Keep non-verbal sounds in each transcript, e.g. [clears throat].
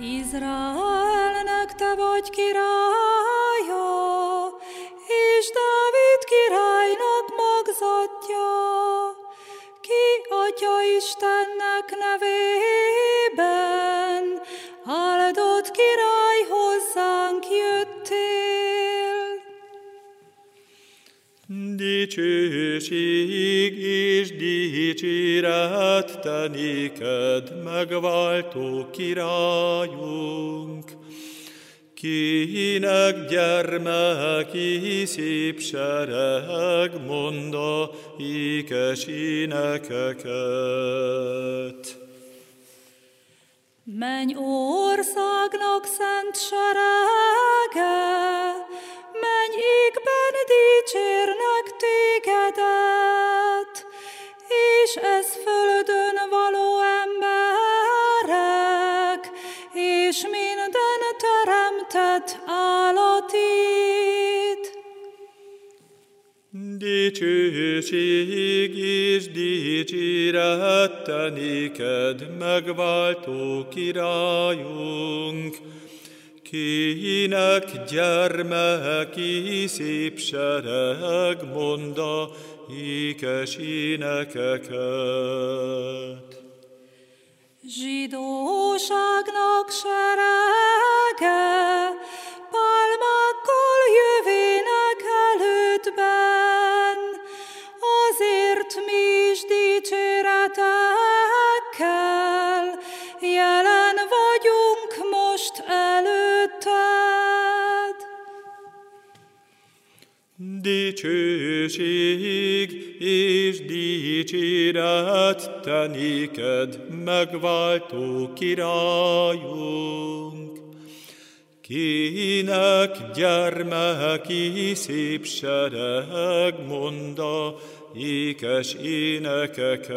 Izraelnek te vagy királya, és Dávid királynak magzatja. Ki Atya Istennek nevében, Dicsőség és dicséret te néked, megváltó királyunk. Kinek gyermeki szép sereg monda ékes énekeket. Menj országnak szent serege, menj égben dicsérnek tégedet, és ez földön való emberek, és minden teremtett állatit. Dicsőség és dicséret te néked, megváltó királyunk, kinek gyermeki szép sereg monda ékes énekeket. Zsidóságnak serege, pálmákkal jövének elődben, azért mi is dicséretekkel jelen vagyunk most előtted. Dicsőség és dicséret te néked, megváltó királyunk. Kinek gyermeki szép sereg monda ékes énekeket.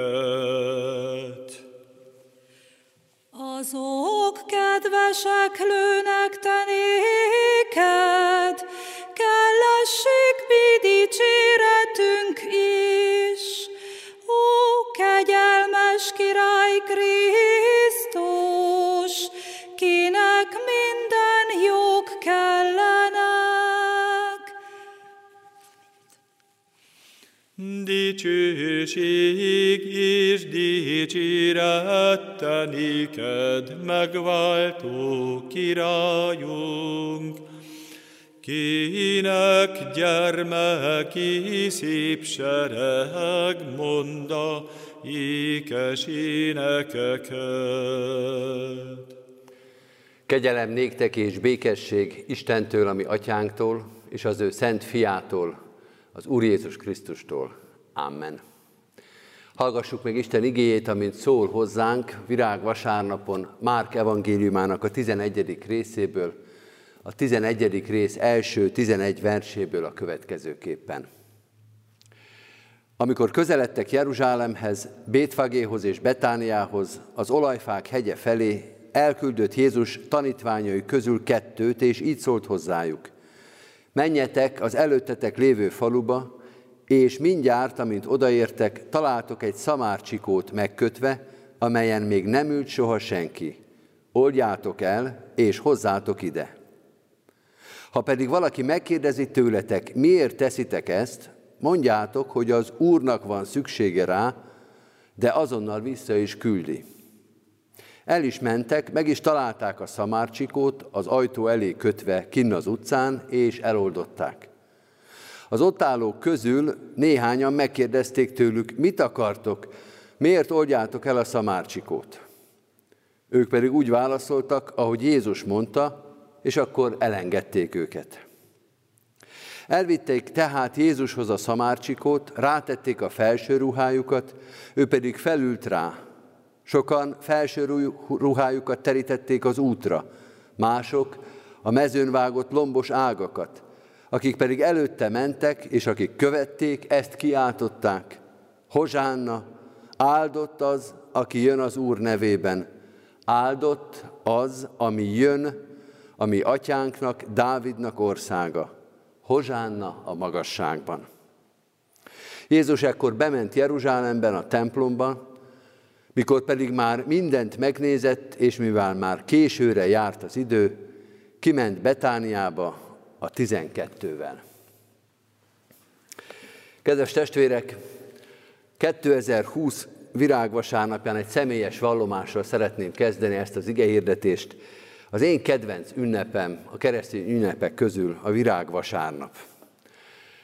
Azok kedvesek lőnek te néked, kellessék mi dicséretünk is. Ó, kegyelmes király Krisztus, kinek minden jog kellenek. Dicsőség és dicséret te néked, megváltó királyunk. Kinek gyermeki szép sereg monda ékes énekeket. Kegyelem néktek és békesség Istentől, ami atyánktól, és az ő szent fiától, az Úr Jézus Krisztustól. Amen. Hallgassuk meg Isten igéjét, amint szól hozzánk Virág vasárnapon Márk evangéliumának a 11. részéből, a 11. rész első 11 verséből a következőképpen. Amikor közeledtek Jeruzsálemhez, Bétfagéhoz és Betániához, az olajfák hegye felé, elküldött Jézus tanítványai közül kettőt, és így szólt hozzájuk. Menjetek az előttetek lévő faluba, és mindjárt, amint odaértek, találtok egy szamárcsikót megkötve, amelyen még nem ült soha senki. Oldjátok el, és hozzátok ide. Ha pedig valaki megkérdezi tőletek, miért teszitek ezt, mondjátok, hogy az Úrnak van szüksége rá, de azonnal vissza is küldi. El is mentek, meg is találták a szamárcsikót az ajtó elé kötve kinn az utcán, és eloldották. Az ott állók közül néhányan megkérdezték tőlük, mit akartok, miért oldjátok el a szamárcsikót. Ők pedig úgy válaszoltak, ahogy Jézus mondta, és akkor elengedték őket. Elvitték tehát Jézushoz a szamárcsikót, rátették a felső ruhájukat, ő pedig felült rá. Sokan felső ruhájukat terítették az útra, mások a mezőn vágott lombos ágakat, akik pedig előtte mentek, és akik követték, ezt kiáltották. Hozsánna, áldott az, aki jön az Úr nevében. Áldott az, ami jön, ami atyánknak, Dávidnak országa. Hozsánna a magasságban. Jézus ekkor bement Jeruzsálemben a templomba, Mikor pedig már mindent megnézett, és mivel már későre járt az idő, kiment Betániába a tizenkettővel. Kedves testvérek, 2020 virágvasárnapján egy személyes vallomásra szeretném kezdeni ezt az igehirdetést. Az én kedvenc ünnepem a keresztény ünnepek közül a virágvasárnap.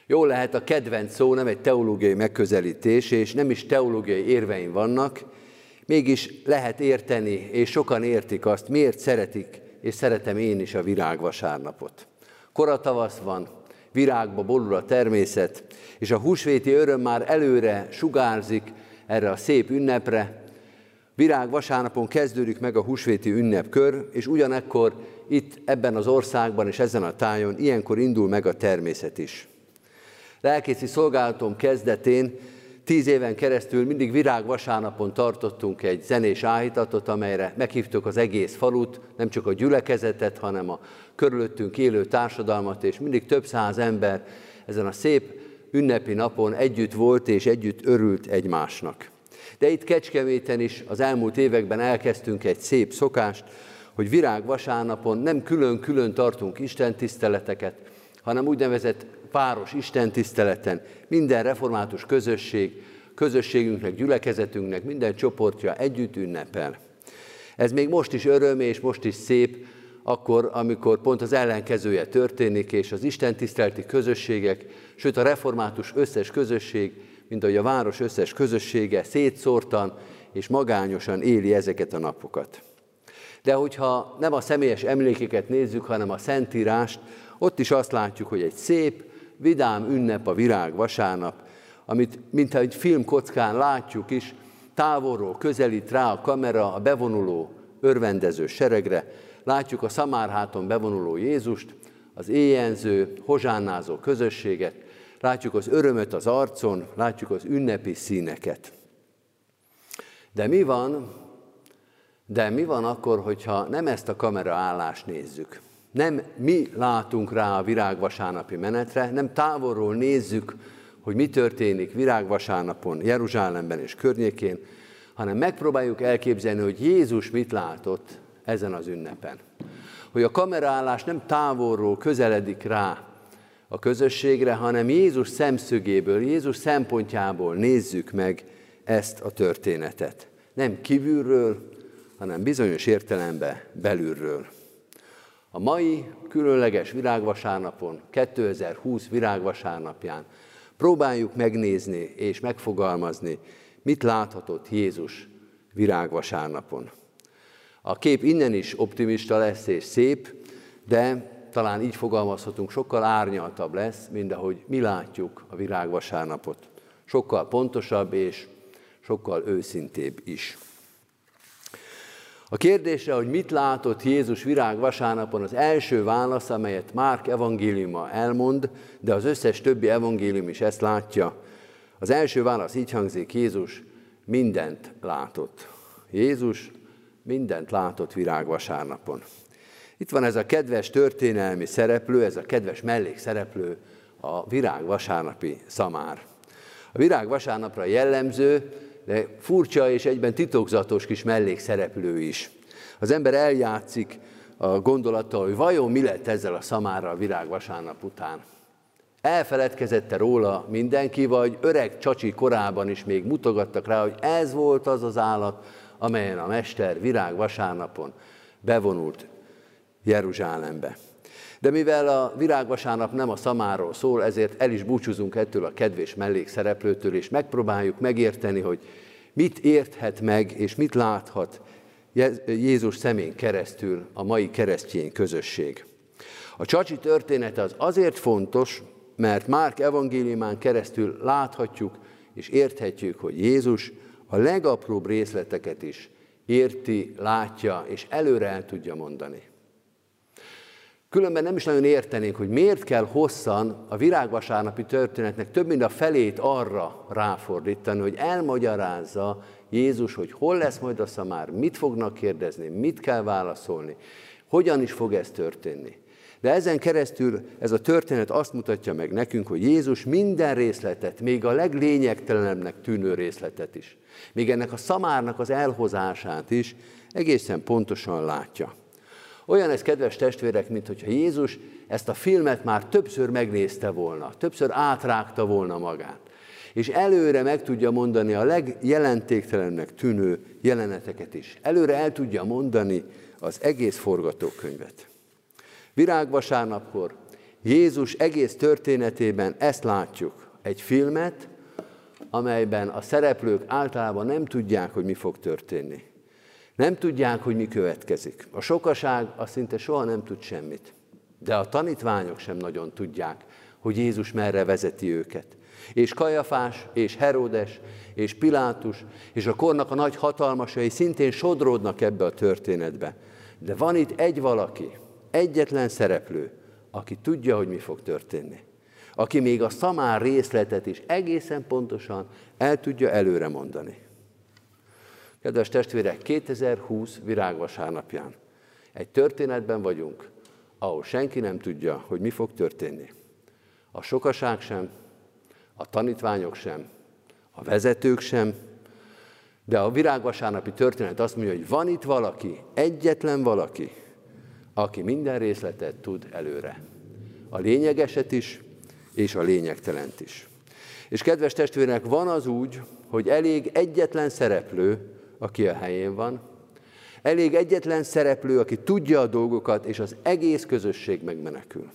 Jól lehet, a kedvenc szó nem egy teológiai megközelítés, és nem is teológiai érveim vannak, mégis lehet érteni, és sokan értik azt, miért szeretik, és szeretem én is a virágvasárnapot. Koratavasz van, virágba borul a természet, és a húsvéti öröm már előre sugárzik erre a szép ünnepre. Virág vasárnapon kezdődik meg a húsvéti ünnepkör, és ugyanekkor itt ebben az országban és ezen a tájon ilyenkor indul meg a természet is. Lelkészi szolgálatom kezdetén tíz éven keresztül mindig virág vasárnapon tartottunk egy zenés áhítatot, amelyre meghívtuk az egész falut, nem csak a gyülekezetet, hanem a körülöttünk élő társadalmat, és mindig több száz ember ezen a szép ünnepi napon együtt volt és együtt örült egymásnak. De itt Kecskeméten is az elmúlt években elkezdtünk egy szép szokást, hogy virág vasárnapon nem külön-külön tartunk Isten tiszteleteket, hanem úgynevezett páros Isten tiszteleten minden református közösség, közösségünknek, gyülekezetünknek, minden csoportja együtt ünnepel. Ez még most is öröm és most is szép, akkor, amikor pont az ellenkezője történik, és az Isten tisztelti közösségek, sőt a református összes közösség, mint ahogy a város összes közössége szétszórtan és magányosan éli ezeket a napokat. De hogyha nem a személyes emlékeket nézzük, hanem a Szentírást, ott is azt látjuk, hogy egy szép, vidám ünnep a virág vasárnap, amit mintha egy filmkockán látjuk is, távolról közelít rá a kamera a bevonuló, örvendező seregre, látjuk a szamárháton bevonuló Jézust, az éjenző, hozsánázó közösséget, látjuk az örömöt az arcon, látjuk az ünnepi színeket. De mi van, de mi van akkor, hogyha nem ezt a kameraállást nézzük? Nem mi látunk rá a virágvasárnapi menetre, nem távolról nézzük, hogy mi történik virágvasárnapon Jeruzsálemben és környékén, hanem megpróbáljuk elképzelni, hogy Jézus mit látott ezen az ünnepen. Hogy a kamerálás nem távolról közeledik rá a közösségre, hanem Jézus szemszögéből, Jézus szempontjából nézzük meg ezt a történetet. Nem kívülről, hanem bizonyos értelemben belülről. A mai különleges virágvasárnapon, 2020 virágvasárnapján próbáljuk megnézni és megfogalmazni, mit láthatott Jézus virágvasárnapon. A kép innen is optimista lesz és szép, de talán így fogalmazhatunk, sokkal árnyaltabb lesz, mint ahogy mi látjuk a virágvasárnapot. Sokkal pontosabb és sokkal őszintébb is. A kérdésre, hogy mit látott Jézus virág vasárnapon, az első válasz, amelyet Márk evangéliuma elmond, de az összes többi evangélium is ezt látja. Az első válasz így hangzik, Jézus mindent látott. Jézus mindent látott virág vasárnapon. Itt van ez a kedves történelmi szereplő, ez a kedves mellékszereplő, a virág vasárnapi szamár. A virág vasárnapra jellemző, de furcsa és egyben titokzatos kis mellékszereplő is. Az ember eljátszik a gondolattal, hogy vajon mi lett ezzel a szamára a virág vasárnap után. Elfeledkezette róla mindenki, vagy öreg csacsi korában is még mutogattak rá, hogy ez volt az az állat, amelyen a mester virág vasárnapon bevonult Jeruzsálembe. De mivel a virágvasárnap nem a szamáról szól, ezért el is búcsúzunk ettől a kedves mellékszereplőtől, és megpróbáljuk megérteni, hogy mit érthet meg, és mit láthat Jézus szemén keresztül a mai keresztény közösség. A csacsi története az azért fontos, mert Márk evangéliumán keresztül láthatjuk és érthetjük, hogy Jézus a legapróbb részleteket is érti, látja és előre el tudja mondani. Különben nem is nagyon értenénk, hogy miért kell hosszan a virágvasárnapi történetnek több mint a felét arra ráfordítani, hogy elmagyarázza Jézus, hogy hol lesz majd a szamár, mit fognak kérdezni, mit kell válaszolni, hogyan is fog ez történni. De ezen keresztül ez a történet azt mutatja meg nekünk, hogy Jézus minden részletet, még a leglényegtelenebbnek tűnő részletet is, még ennek a szamárnak az elhozását is egészen pontosan látja. Olyan ez, kedves testvérek, mint hogyha Jézus ezt a filmet már többször megnézte volna, többször átrágta volna magát, és előre meg tudja mondani a legjelentéktelennek tűnő jeleneteket is. Előre el tudja mondani az egész forgatókönyvet. Virágvasárnapkor Jézus egész történetében ezt látjuk. Egy filmet, amelyben a szereplők általában nem tudják, hogy mi fog történni. Nem tudják, hogy mi következik. A sokaság azt szinte soha nem tud semmit. De a tanítványok sem nagyon tudják, hogy Jézus merre vezeti őket. És Kajafás, és Herodes, és Pilátus, és a kornak a nagy hatalmasai szintén sodródnak ebbe a történetbe. De van itt egy valaki, egyetlen szereplő, aki tudja, hogy mi fog történni. Aki még a szamár részletet is egészen pontosan el tudja előre mondani. Kedves testvérek, 2020 virágvasárnapján egy történetben vagyunk, ahol senki nem tudja, hogy mi fog történni. A sokaság sem, a tanítványok sem, a vezetők sem, de a virágvasárnapi történet azt mondja, hogy van itt valaki, egyetlen valaki, aki minden részletet tud előre. A lényegeset is, és a lényegtelent is. És kedves testvérek, van az úgy, hogy elég egyetlen szereplő, aki a helyén van, elég egyetlen szereplő, aki tudja a dolgokat, és az egész közösség megmenekül.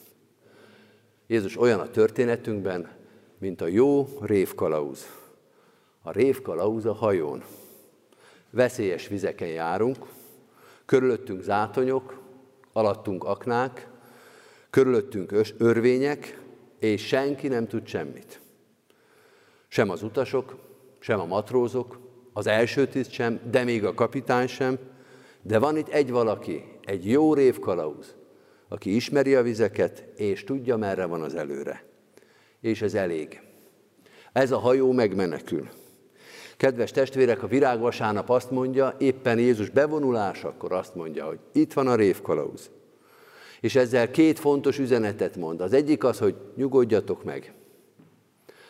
Jézus olyan a történetünkben, mint a jó révkalauz. A révkalauz a hajón. Veszélyes vizeken járunk, körülöttünk zátonyok, alattunk aknák, körülöttünk örvények, és senki nem tud semmit. Sem az utasok, sem a matrózok, az első tiszt sem, de még a kapitány sem, de van itt egy valaki, egy jó révkalauz, aki ismeri a vizeket, és tudja, merre van az előre. És ez elég. Ez a hajó megmenekül. Kedves testvérek, a virágvasárnap azt mondja, éppen Jézus bevonulásakor azt mondja, hogy itt van a révkalauz. És ezzel két fontos üzenetet mond. Az egyik az, hogy nyugodjatok meg.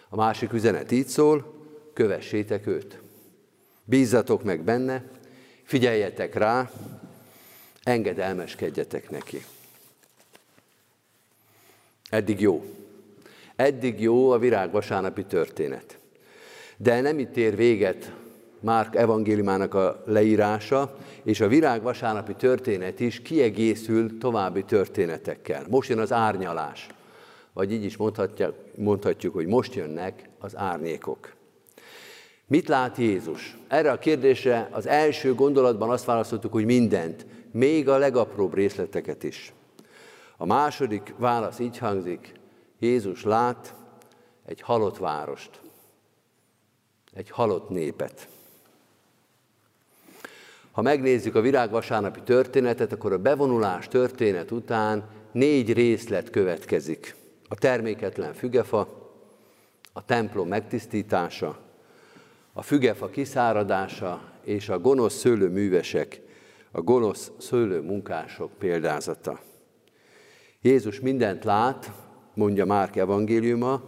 A másik üzenet így szól, kövessétek őt. Bízzatok meg benne, figyeljetek rá, engedelmeskedjetek neki. Eddig jó. Eddig jó a virágvasárnapi történet. De nem itt ér véget Márk evangéliumának a leírása, és a virágvasárnapi történet is kiegészül további történetekkel. Most jön az árnyalás, vagy így is mondhatjuk hogy most jönnek az árnyékok. Mit lát Jézus? Erre a kérdésre az első gondolatban azt válaszoltuk, hogy mindent, még a legapróbb részleteket is. A második válasz így hangzik, Jézus lát egy halott várost, egy halott népet. Ha megnézzük a virágvasárnapi történetet, akkor a bevonulás történet után négy részlet következik. A terméketlen fügefa, a templom megtisztítása, a fügefa kiszáradása és a gonosz szőlőművesek, a gonosz szőlőmunkások példázata. Jézus mindent lát, mondja Márk evangéliuma,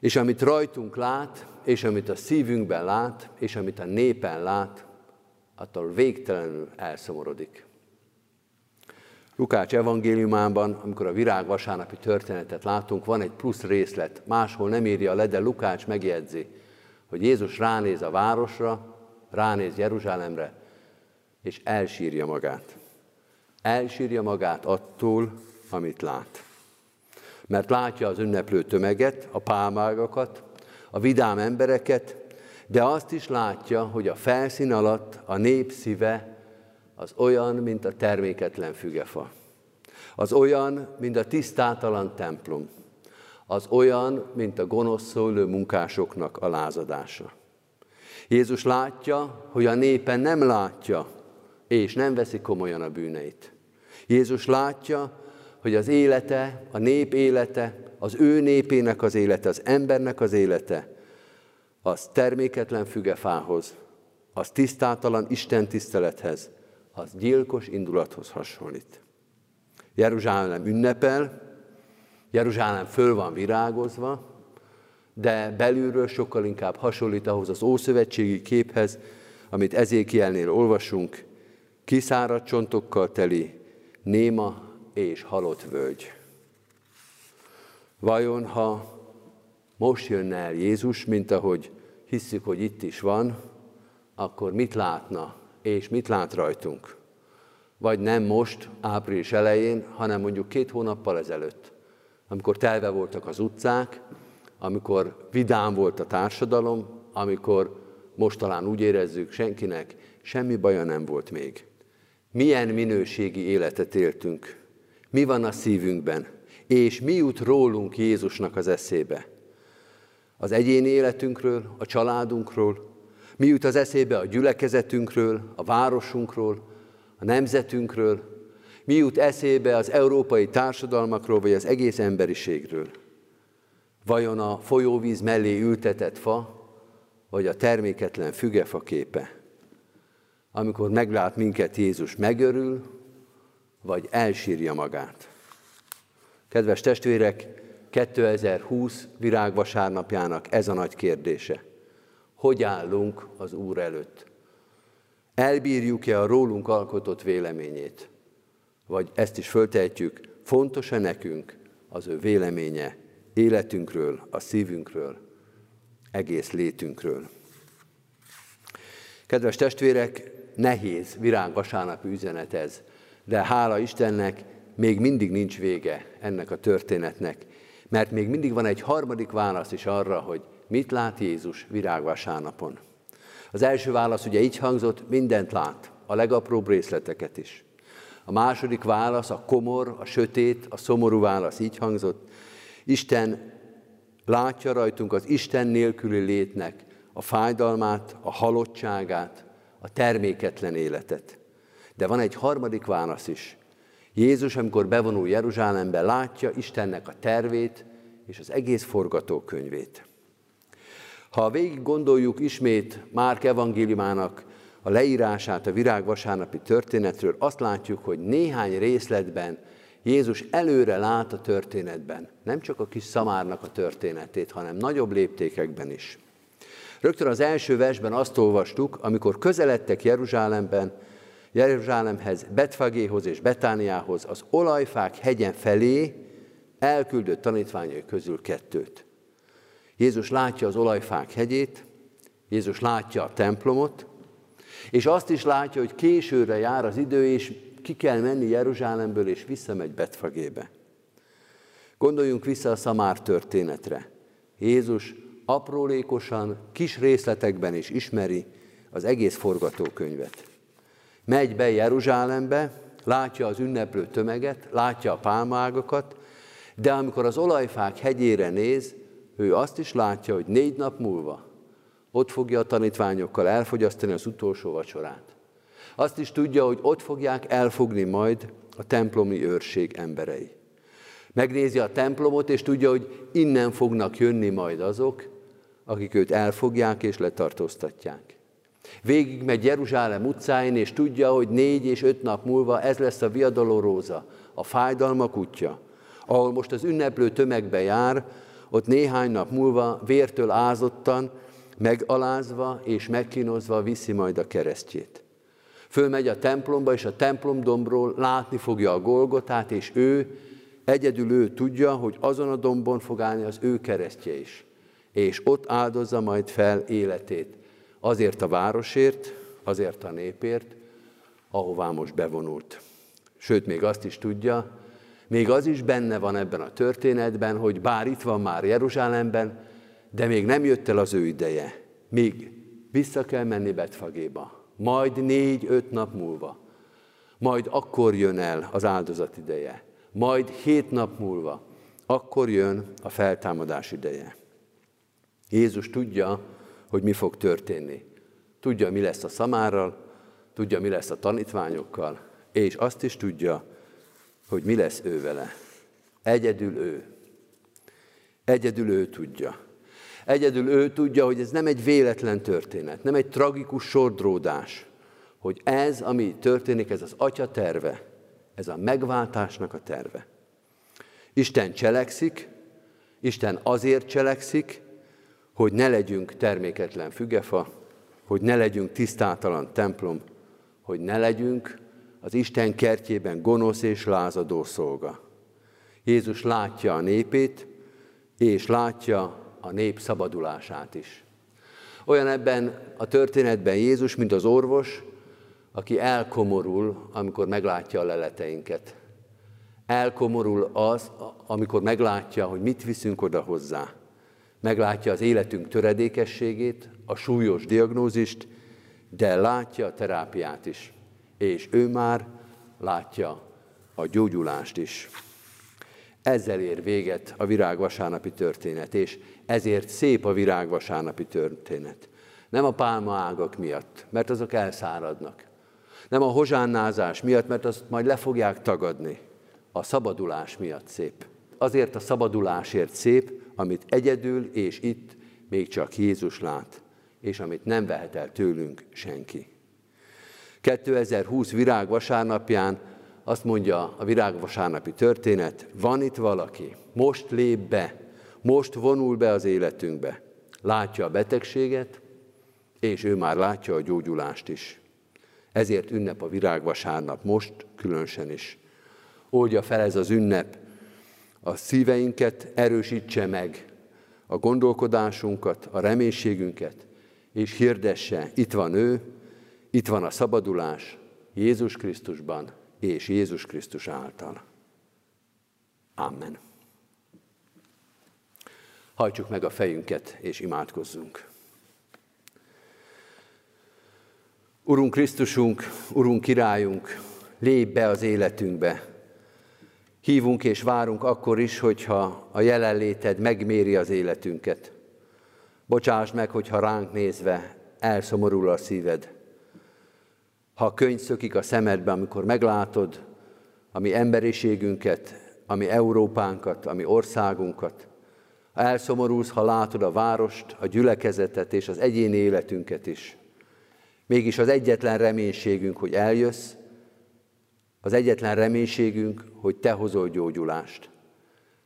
és amit rajtunk lát, és amit a szívünkben lát, és amit a népen lát, attól végtelenül elszomorodik. Lukács evangéliumában, amikor a virág vasárnapi történetet látunk, van egy plusz részlet, máshol nem írja le, de Lukács megjegyzi, hogy Jézus ránéz a városra, ránéz Jeruzsálemre, és elsírja magát. Elsírja magát attól, amit lát. Mert látja az ünneplő tömeget, a pálmágakat, a vidám embereket, de azt is látja, hogy a felszín alatt a nép szíve az olyan, mint a terméketlen fügefa. Az olyan, mint a tisztátalan templom. Az olyan, mint a gonosz szólő munkásoknak a lázadása. Jézus látja, hogy a népe nem látja, és nem veszi komolyan a bűneit. Jézus látja, hogy az élete, a nép élete, az ő népének az élete, az embernek az élete az terméketlen fügefához, az tisztátalan Isten tisztelethez, az gyilkos indulathoz hasonlít. Jeruzsálem ünnepel, Jeruzsálem föl van virágozva, de belülről sokkal inkább hasonlít ahhoz az ószövetségi képhez, amit Ezékielnél olvasunk, kiszáradt csontokkal teli, néma és halott völgy. Vajon, ha most jönne el Jézus, mint ahogy hisszük, hogy itt is van, akkor mit látna, és mit lát rajtunk? Vagy nem most, április elején, hanem mondjuk két hónappal ezelőtt, amikor telve voltak az utcák, amikor vidám volt a társadalom, amikor most talán úgy érezzük senkinek, semmi baja nem volt még. Milyen minőségi életet éltünk, mi van a szívünkben, és mi jut rólunk Jézusnak az eszébe. Az egyéni életünkről, a családunkról, mi jut az eszébe a gyülekezetünkről, a városunkról, a nemzetünkről, mi jut eszébe az európai társadalmakról, vagy az egész emberiségről. Vajon a folyóvíz mellé ültetett fa, vagy a terméketlen fügefa képe? Amikor meglát minket Jézus, megörül, vagy elsírja magát. Kedves testvérek, 2020 virágvasárnapjának ez a nagy kérdése. Hogy állunk az Úr előtt? Elbírjuk-e a rólunk alkotott véleményét? Vagy ezt is föltehetjük, fontos-e nekünk az ő véleménye életünkről, a szívünkről, egész létünkről? Kedves testvérek, nehéz virágvasárnapi üzenet ez, de hála Istennek még mindig nincs vége ennek a történetnek, mert még mindig van egy harmadik válasz is arra, hogy mit lát Jézus virágvasárnapon. Az első válasz ugye így hangzott, mindent lát, a legapróbb részleteket is. A második válasz, a komor, a sötét, a szomorú válasz így hangzott, Isten látja rajtunk az Isten nélküli létnek a fájdalmát, a halottságát, a terméketlen életet. De van egy harmadik válasz is. Jézus, amikor bevonul Jeruzsálembe, látja Istennek a tervét és az egész forgatókönyvét. Ha végig gondoljuk ismét Márk evangéliumának a leírását a virágvasárnapi történetről, azt látjuk, hogy néhány részletben Jézus előre lát a történetben, nem csak a kis szamárnak a történetét, hanem nagyobb léptékekben is. Rögtön az első versben azt olvastuk, amikor közeledtek Jeruzsálemben, Jeruzsálemhez, Betfagéhoz és Betániához, az olajfák hegyen felé elküldött tanítványai közül kettőt. Jézus látja az olajfák hegyét, Jézus látja a templomot, és azt is látja, hogy későre jár az idő, és ki kell menni Jeruzsálemből, és visszamegy Betfagébe. Gondoljunk vissza a szamár történetre. Jézus aprólékosan, kis részletekben is ismeri az egész forgatókönyvet. Megy be Jeruzsálembe, látja az ünneplő tömeget, látja a pálmágakat, de amikor az olajfák hegyére néz, ő azt is látja, hogy négy nap múlva ott fogja a tanítványokkal elfogyasztani az utolsó vacsorát. Azt is tudja, hogy ott fogják elfogni majd a templomi őrség emberei. Megnézi a templomot, és tudja, hogy innen fognak jönni majd azok, akik őt elfogják és letartóztatják. Végig megy Jeruzsálem utcáin, és tudja, hogy négy és öt nap múlva ez lesz a viadaloróza, a fájdalmak útja, ahol most az ünneplő tömegbe jár, ott néhány nap múlva vértől ázottan, megalázva és megkínozva viszi majd a keresztjét. Fölmegy a templomba, és a templomdombról látni fogja a Golgotát, és ő, egyedül ő tudja, hogy azon a dombon fog állni az ő keresztje is. És ott áldozza majd fel életét. Azért a városért, azért a népért, ahová most bevonult. Sőt, még azt is tudja, még az is benne van ebben a történetben, hogy bár itt van már Jeruzsálemben, de még nem jött el az ő ideje. Még vissza kell menni Betfagéba. Majd négy-öt nap múlva. Majd akkor jön el az áldozat ideje. Majd hét nap múlva. Akkor jön a feltámadás ideje. Jézus tudja, hogy mi fog történni. Tudja, mi lesz a szamárral, tudja, mi lesz a tanítványokkal, és azt is tudja, hogy mi lesz ő vele. Egyedül ő. Egyedül ő tudja. Egyedül ő tudja, hogy ez nem egy véletlen történet, nem egy tragikus sordródás, hogy ez, ami történik, ez az atya terve, Ez a megváltásnak a terve. Isten cselekszik, Isten azért cselekszik, hogy ne legyünk terméketlen fügefa, hogy ne legyünk tisztátalan templom, hogy ne legyünk az Isten kertjében gonosz és lázadó szolga. Jézus látja a népét, és látja a nép szabadulását is. Olyan ebben a történetben Jézus, mint az orvos, aki elkomorul, amikor meglátja a leleteinket. Elkomorul az, amikor meglátja, hogy mit viszünk oda hozzá. Meglátja az életünk töredékességét, a súlyos diagnózist, de látja a terápiát is. És ő már látja a gyógyulást is. Ezzel ér véget a virágvasárnapi történet, és ezért szép a virágvasárnapi történet. Nem a pálmaágak miatt, mert azok elszáradnak. Nem a hozsánnázás miatt, mert azt majd le fogják tagadni. A szabadulás miatt szép. Azért a szabadulásért szép, amit egyedül és itt még csak Jézus lát, és amit nem vehet el tőlünk senki. 2020 virágvasárnapján azt mondja a virágvasárnapi történet, van itt valaki, most lép be, most vonul be az életünkbe. Látja a betegséget, és ő már látja a gyógyulást is. Ezért ünnep a virágvasárnap, most különösen is. Oldja fel ez az ünnep a szíveinket, erősítse meg a gondolkodásunkat, a reménységünket, és hirdesse, itt van ő, itt van a szabadulás Jézus Krisztusban és Jézus Krisztus által. Amen. Hajtsuk meg a fejünket és imádkozzunk. Urunk Krisztusunk, Urunk királyunk, lép be az életünkbe. Hívunk és várunk akkor is, hogyha a jelenléted megméri az életünket. Bocsáss meg, hogyha ránk nézve elszomorul a szíved. Ha a könyv szökik a szemedbe, amikor meglátod a mi emberiségünket, a mi Európánkat, a mi országunkat, elszomorulsz, ha látod a várost, a gyülekezetet és az egyéni életünket is. Mégis az egyetlen reménységünk, hogy eljössz, az egyetlen reménységünk, hogy Te hozol gyógyulást.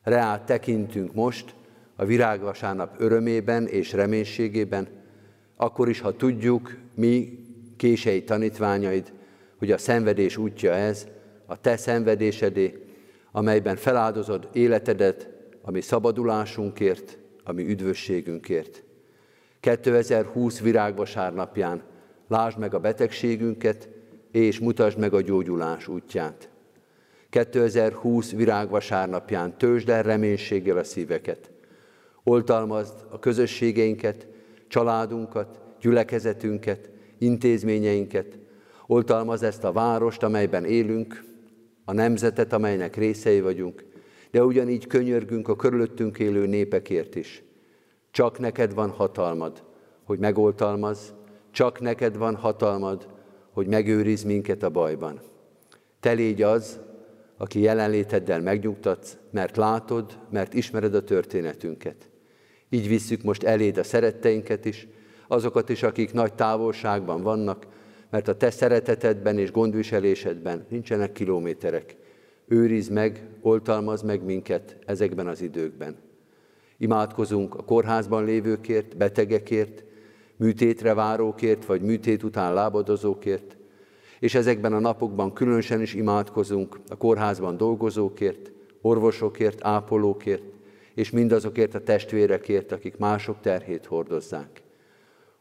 Reát tekintünk most a virágvasárnap örömében és reménységében, akkor is, ha tudjuk, mi kései tanítványaid, hogy a szenvedés útja ez, a te szenvedésedé, amelyben feláldozod életedet, ami szabadulásunkért, ami üdvösségünkért. 2020 virágvasárnapján lásd meg a betegségünket, és mutasd meg a gyógyulás útját. 2020 virágvasárnapján töltsd el reménységgel a szíveket. Oltalmazd a közösségeinket, családunkat, gyülekezetünket, intézményeinket, oltalmaz ezt a várost, amelyben élünk, a nemzetet, amelynek részei vagyunk, de ugyanígy könyörgünk a körülöttünk élő népekért is. Csak neked van hatalmad, hogy megoltalmaz, csak neked van hatalmad, hogy megőriz minket a bajban. Te légy az, aki jelenléteddel megnyugtatsz, mert látod, mert ismered a történetünket. Így visszük most eléd a szeretteinket is, azokat is, akik nagy távolságban vannak, mert a te szeretetedben és gondviselésedben nincsenek kilométerek. Őriz meg, oltalmaz meg minket ezekben az időkben. Imádkozunk a kórházban lévőkért, betegekért, műtétre várókért, vagy műtét után lábadozókért, és ezekben a napokban különösen is imádkozunk a kórházban dolgozókért, orvosokért, ápolókért, és mindazokért a testvérekért, akik mások terhét hordozzák.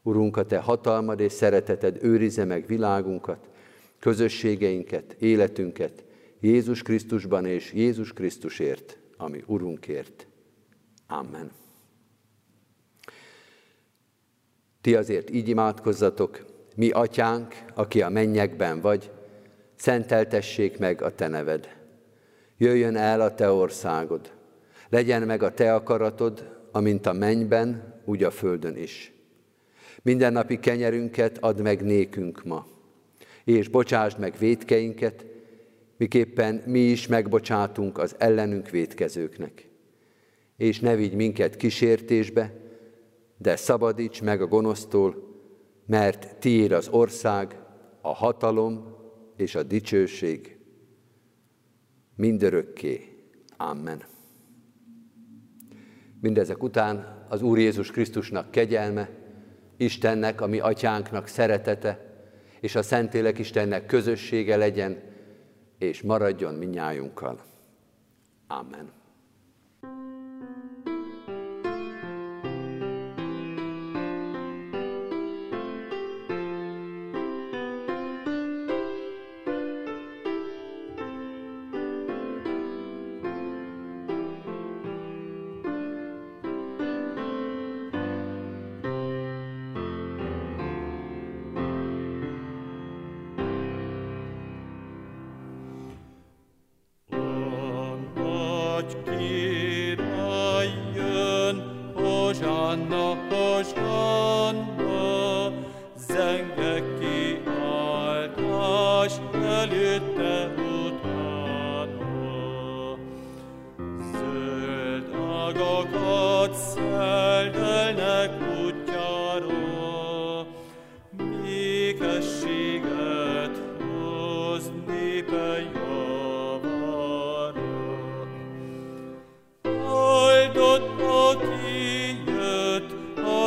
Urunk, a Te hatalmad és szereteted őrize meg világunkat, közösségeinket, életünket, Jézus Krisztusban és Jézus Krisztusért, ami Urunkért. Amen. Ti azért így imádkozzatok, mi atyánk, aki a mennyekben vagy, szenteltessék meg a te neved. Jöjjön el a te országod, legyen meg a te akaratod, amint a mennyben, úgy a földön is. Mindennapi kenyerünket add meg nékünk ma, és bocsásd meg védkeinket, miképpen mi is megbocsátunk az ellenünk védkezőknek. És ne vigy minket kísértésbe, de szabadíts meg a gonosztól, mert tiéd az ország, a hatalom és a dicsőség mindörökké. Amen. Mindezek után az Úr Jézus Krisztusnak kegyelme, Istennek, a mi atyánknak szeretete, és a Szentélek Istennek közössége legyen, és maradjon minnyájunkkal. Amen.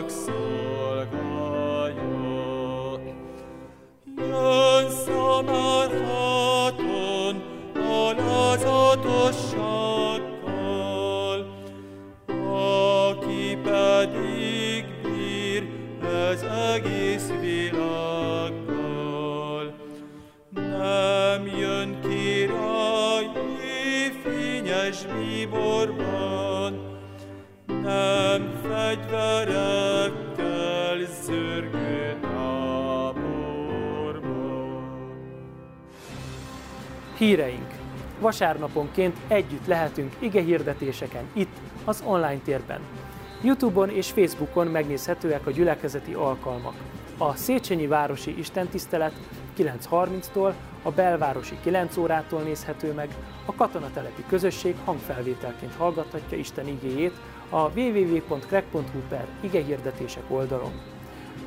Box. Vasárnaponként együtt lehetünk ige hirdetéseken itt, az online térben. Youtube-on és Facebookon megnézhetőek a gyülekezeti alkalmak. A Széchenyi Városi Istentisztelet 9.30-tól, a belvárosi 9 órától nézhető meg, a katonatelepi közösség hangfelvételként hallgathatja Isten igéjét a www.krek.hu per igehirdetések oldalon.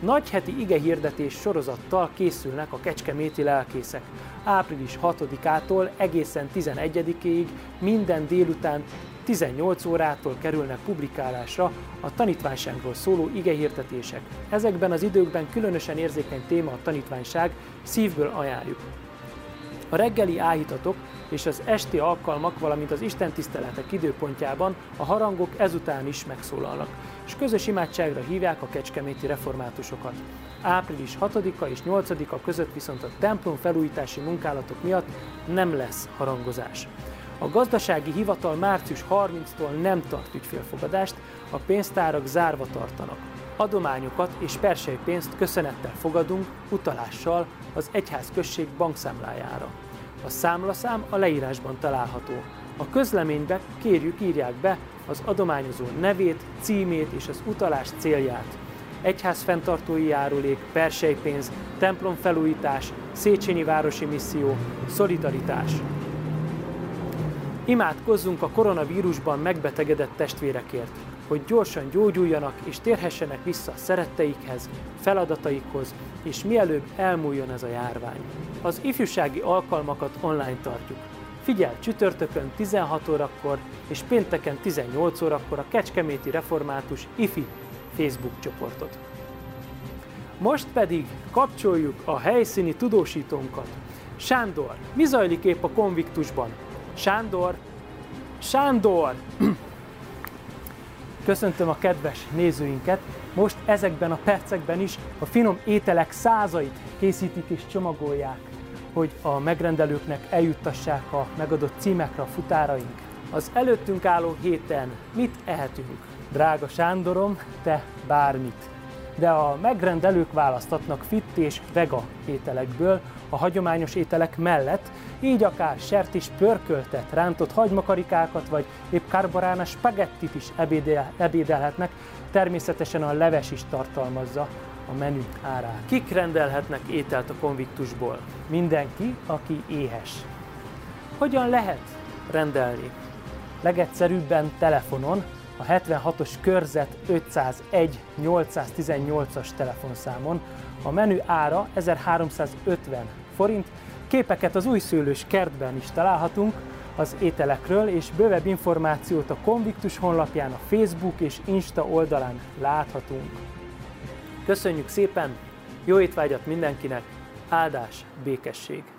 Nagy heti ige hirdetés sorozattal készülnek a kecskeméti lelkészek. Április 6-ától egészen 11-ig minden délután 18 órától kerülnek publikálásra a tanítványságról szóló igehirdetések. Ezekben az időkben különösen érzékeny téma a tanítványság, szívből ajánljuk. A reggeli áhítatok és az esti alkalmak, valamint az Isten tiszteletek időpontjában a harangok ezután is megszólalnak, és közös imádságra hívják a kecskeméti reformátusokat. Április 6-a és 8-a között viszont a templom felújítási munkálatok miatt nem lesz harangozás. A gazdasági hivatal március 30-tól nem tart ügyfélfogadást, a pénztárak zárva tartanak. Adományokat és persejpénzt köszönettel fogadunk utalással az egyház község bankszámlájára. A számlaszám a leírásban található. A közleménybe kérjük írják be az adományozó nevét, címét és az utalás célját. Egyház fenntartói járulék, persejpénz, templom felújítás, Széchenyi Városi Misszió, Szolidaritás. Imádkozzunk a koronavírusban megbetegedett testvérekért, hogy gyorsan gyógyuljanak és térhessenek vissza szeretteikhez, feladataikhoz, és mielőbb elmúljon ez a járvány. Az ifjúsági alkalmakat online tartjuk. Figyelj csütörtökön 16 órakor és pénteken 18 órakor a Kecskeméti Református IFI Facebook csoportot. Most pedig kapcsoljuk a helyszíni tudósítónkat. Sándor, mi zajlik épp a konviktusban? Sándor, Sándor! [clears throat] Köszöntöm a kedves nézőinket! Most ezekben a percekben is a finom ételek százait készítik és csomagolják, hogy a megrendelőknek eljuttassák a megadott címekre a futáraink. Az előttünk álló héten mit ehetünk? Drága Sándorom, te bármit. De a megrendelők választatnak fit és vega ételekből a hagyományos ételek mellett, így akár sertés pörköltet, rántott hagymakarikákat vagy épp carbonara spagettit is ebédel, ebédelhetnek, természetesen a leves is tartalmazza a menü árát. Kik rendelhetnek ételt a konviktusból? Mindenki, aki éhes. Hogyan lehet rendelni? Legegyszerűbben telefonon, a 76-os körzet 501 818-as telefonszámon. A menü ára 1350 forint, képeket az újszőlős kertben is találhatunk az ételekről, és bővebb információt a Convictus honlapján, a Facebook és Insta oldalán láthatunk. Köszönjük szépen, jó étvágyat mindenkinek, áldás, békesség!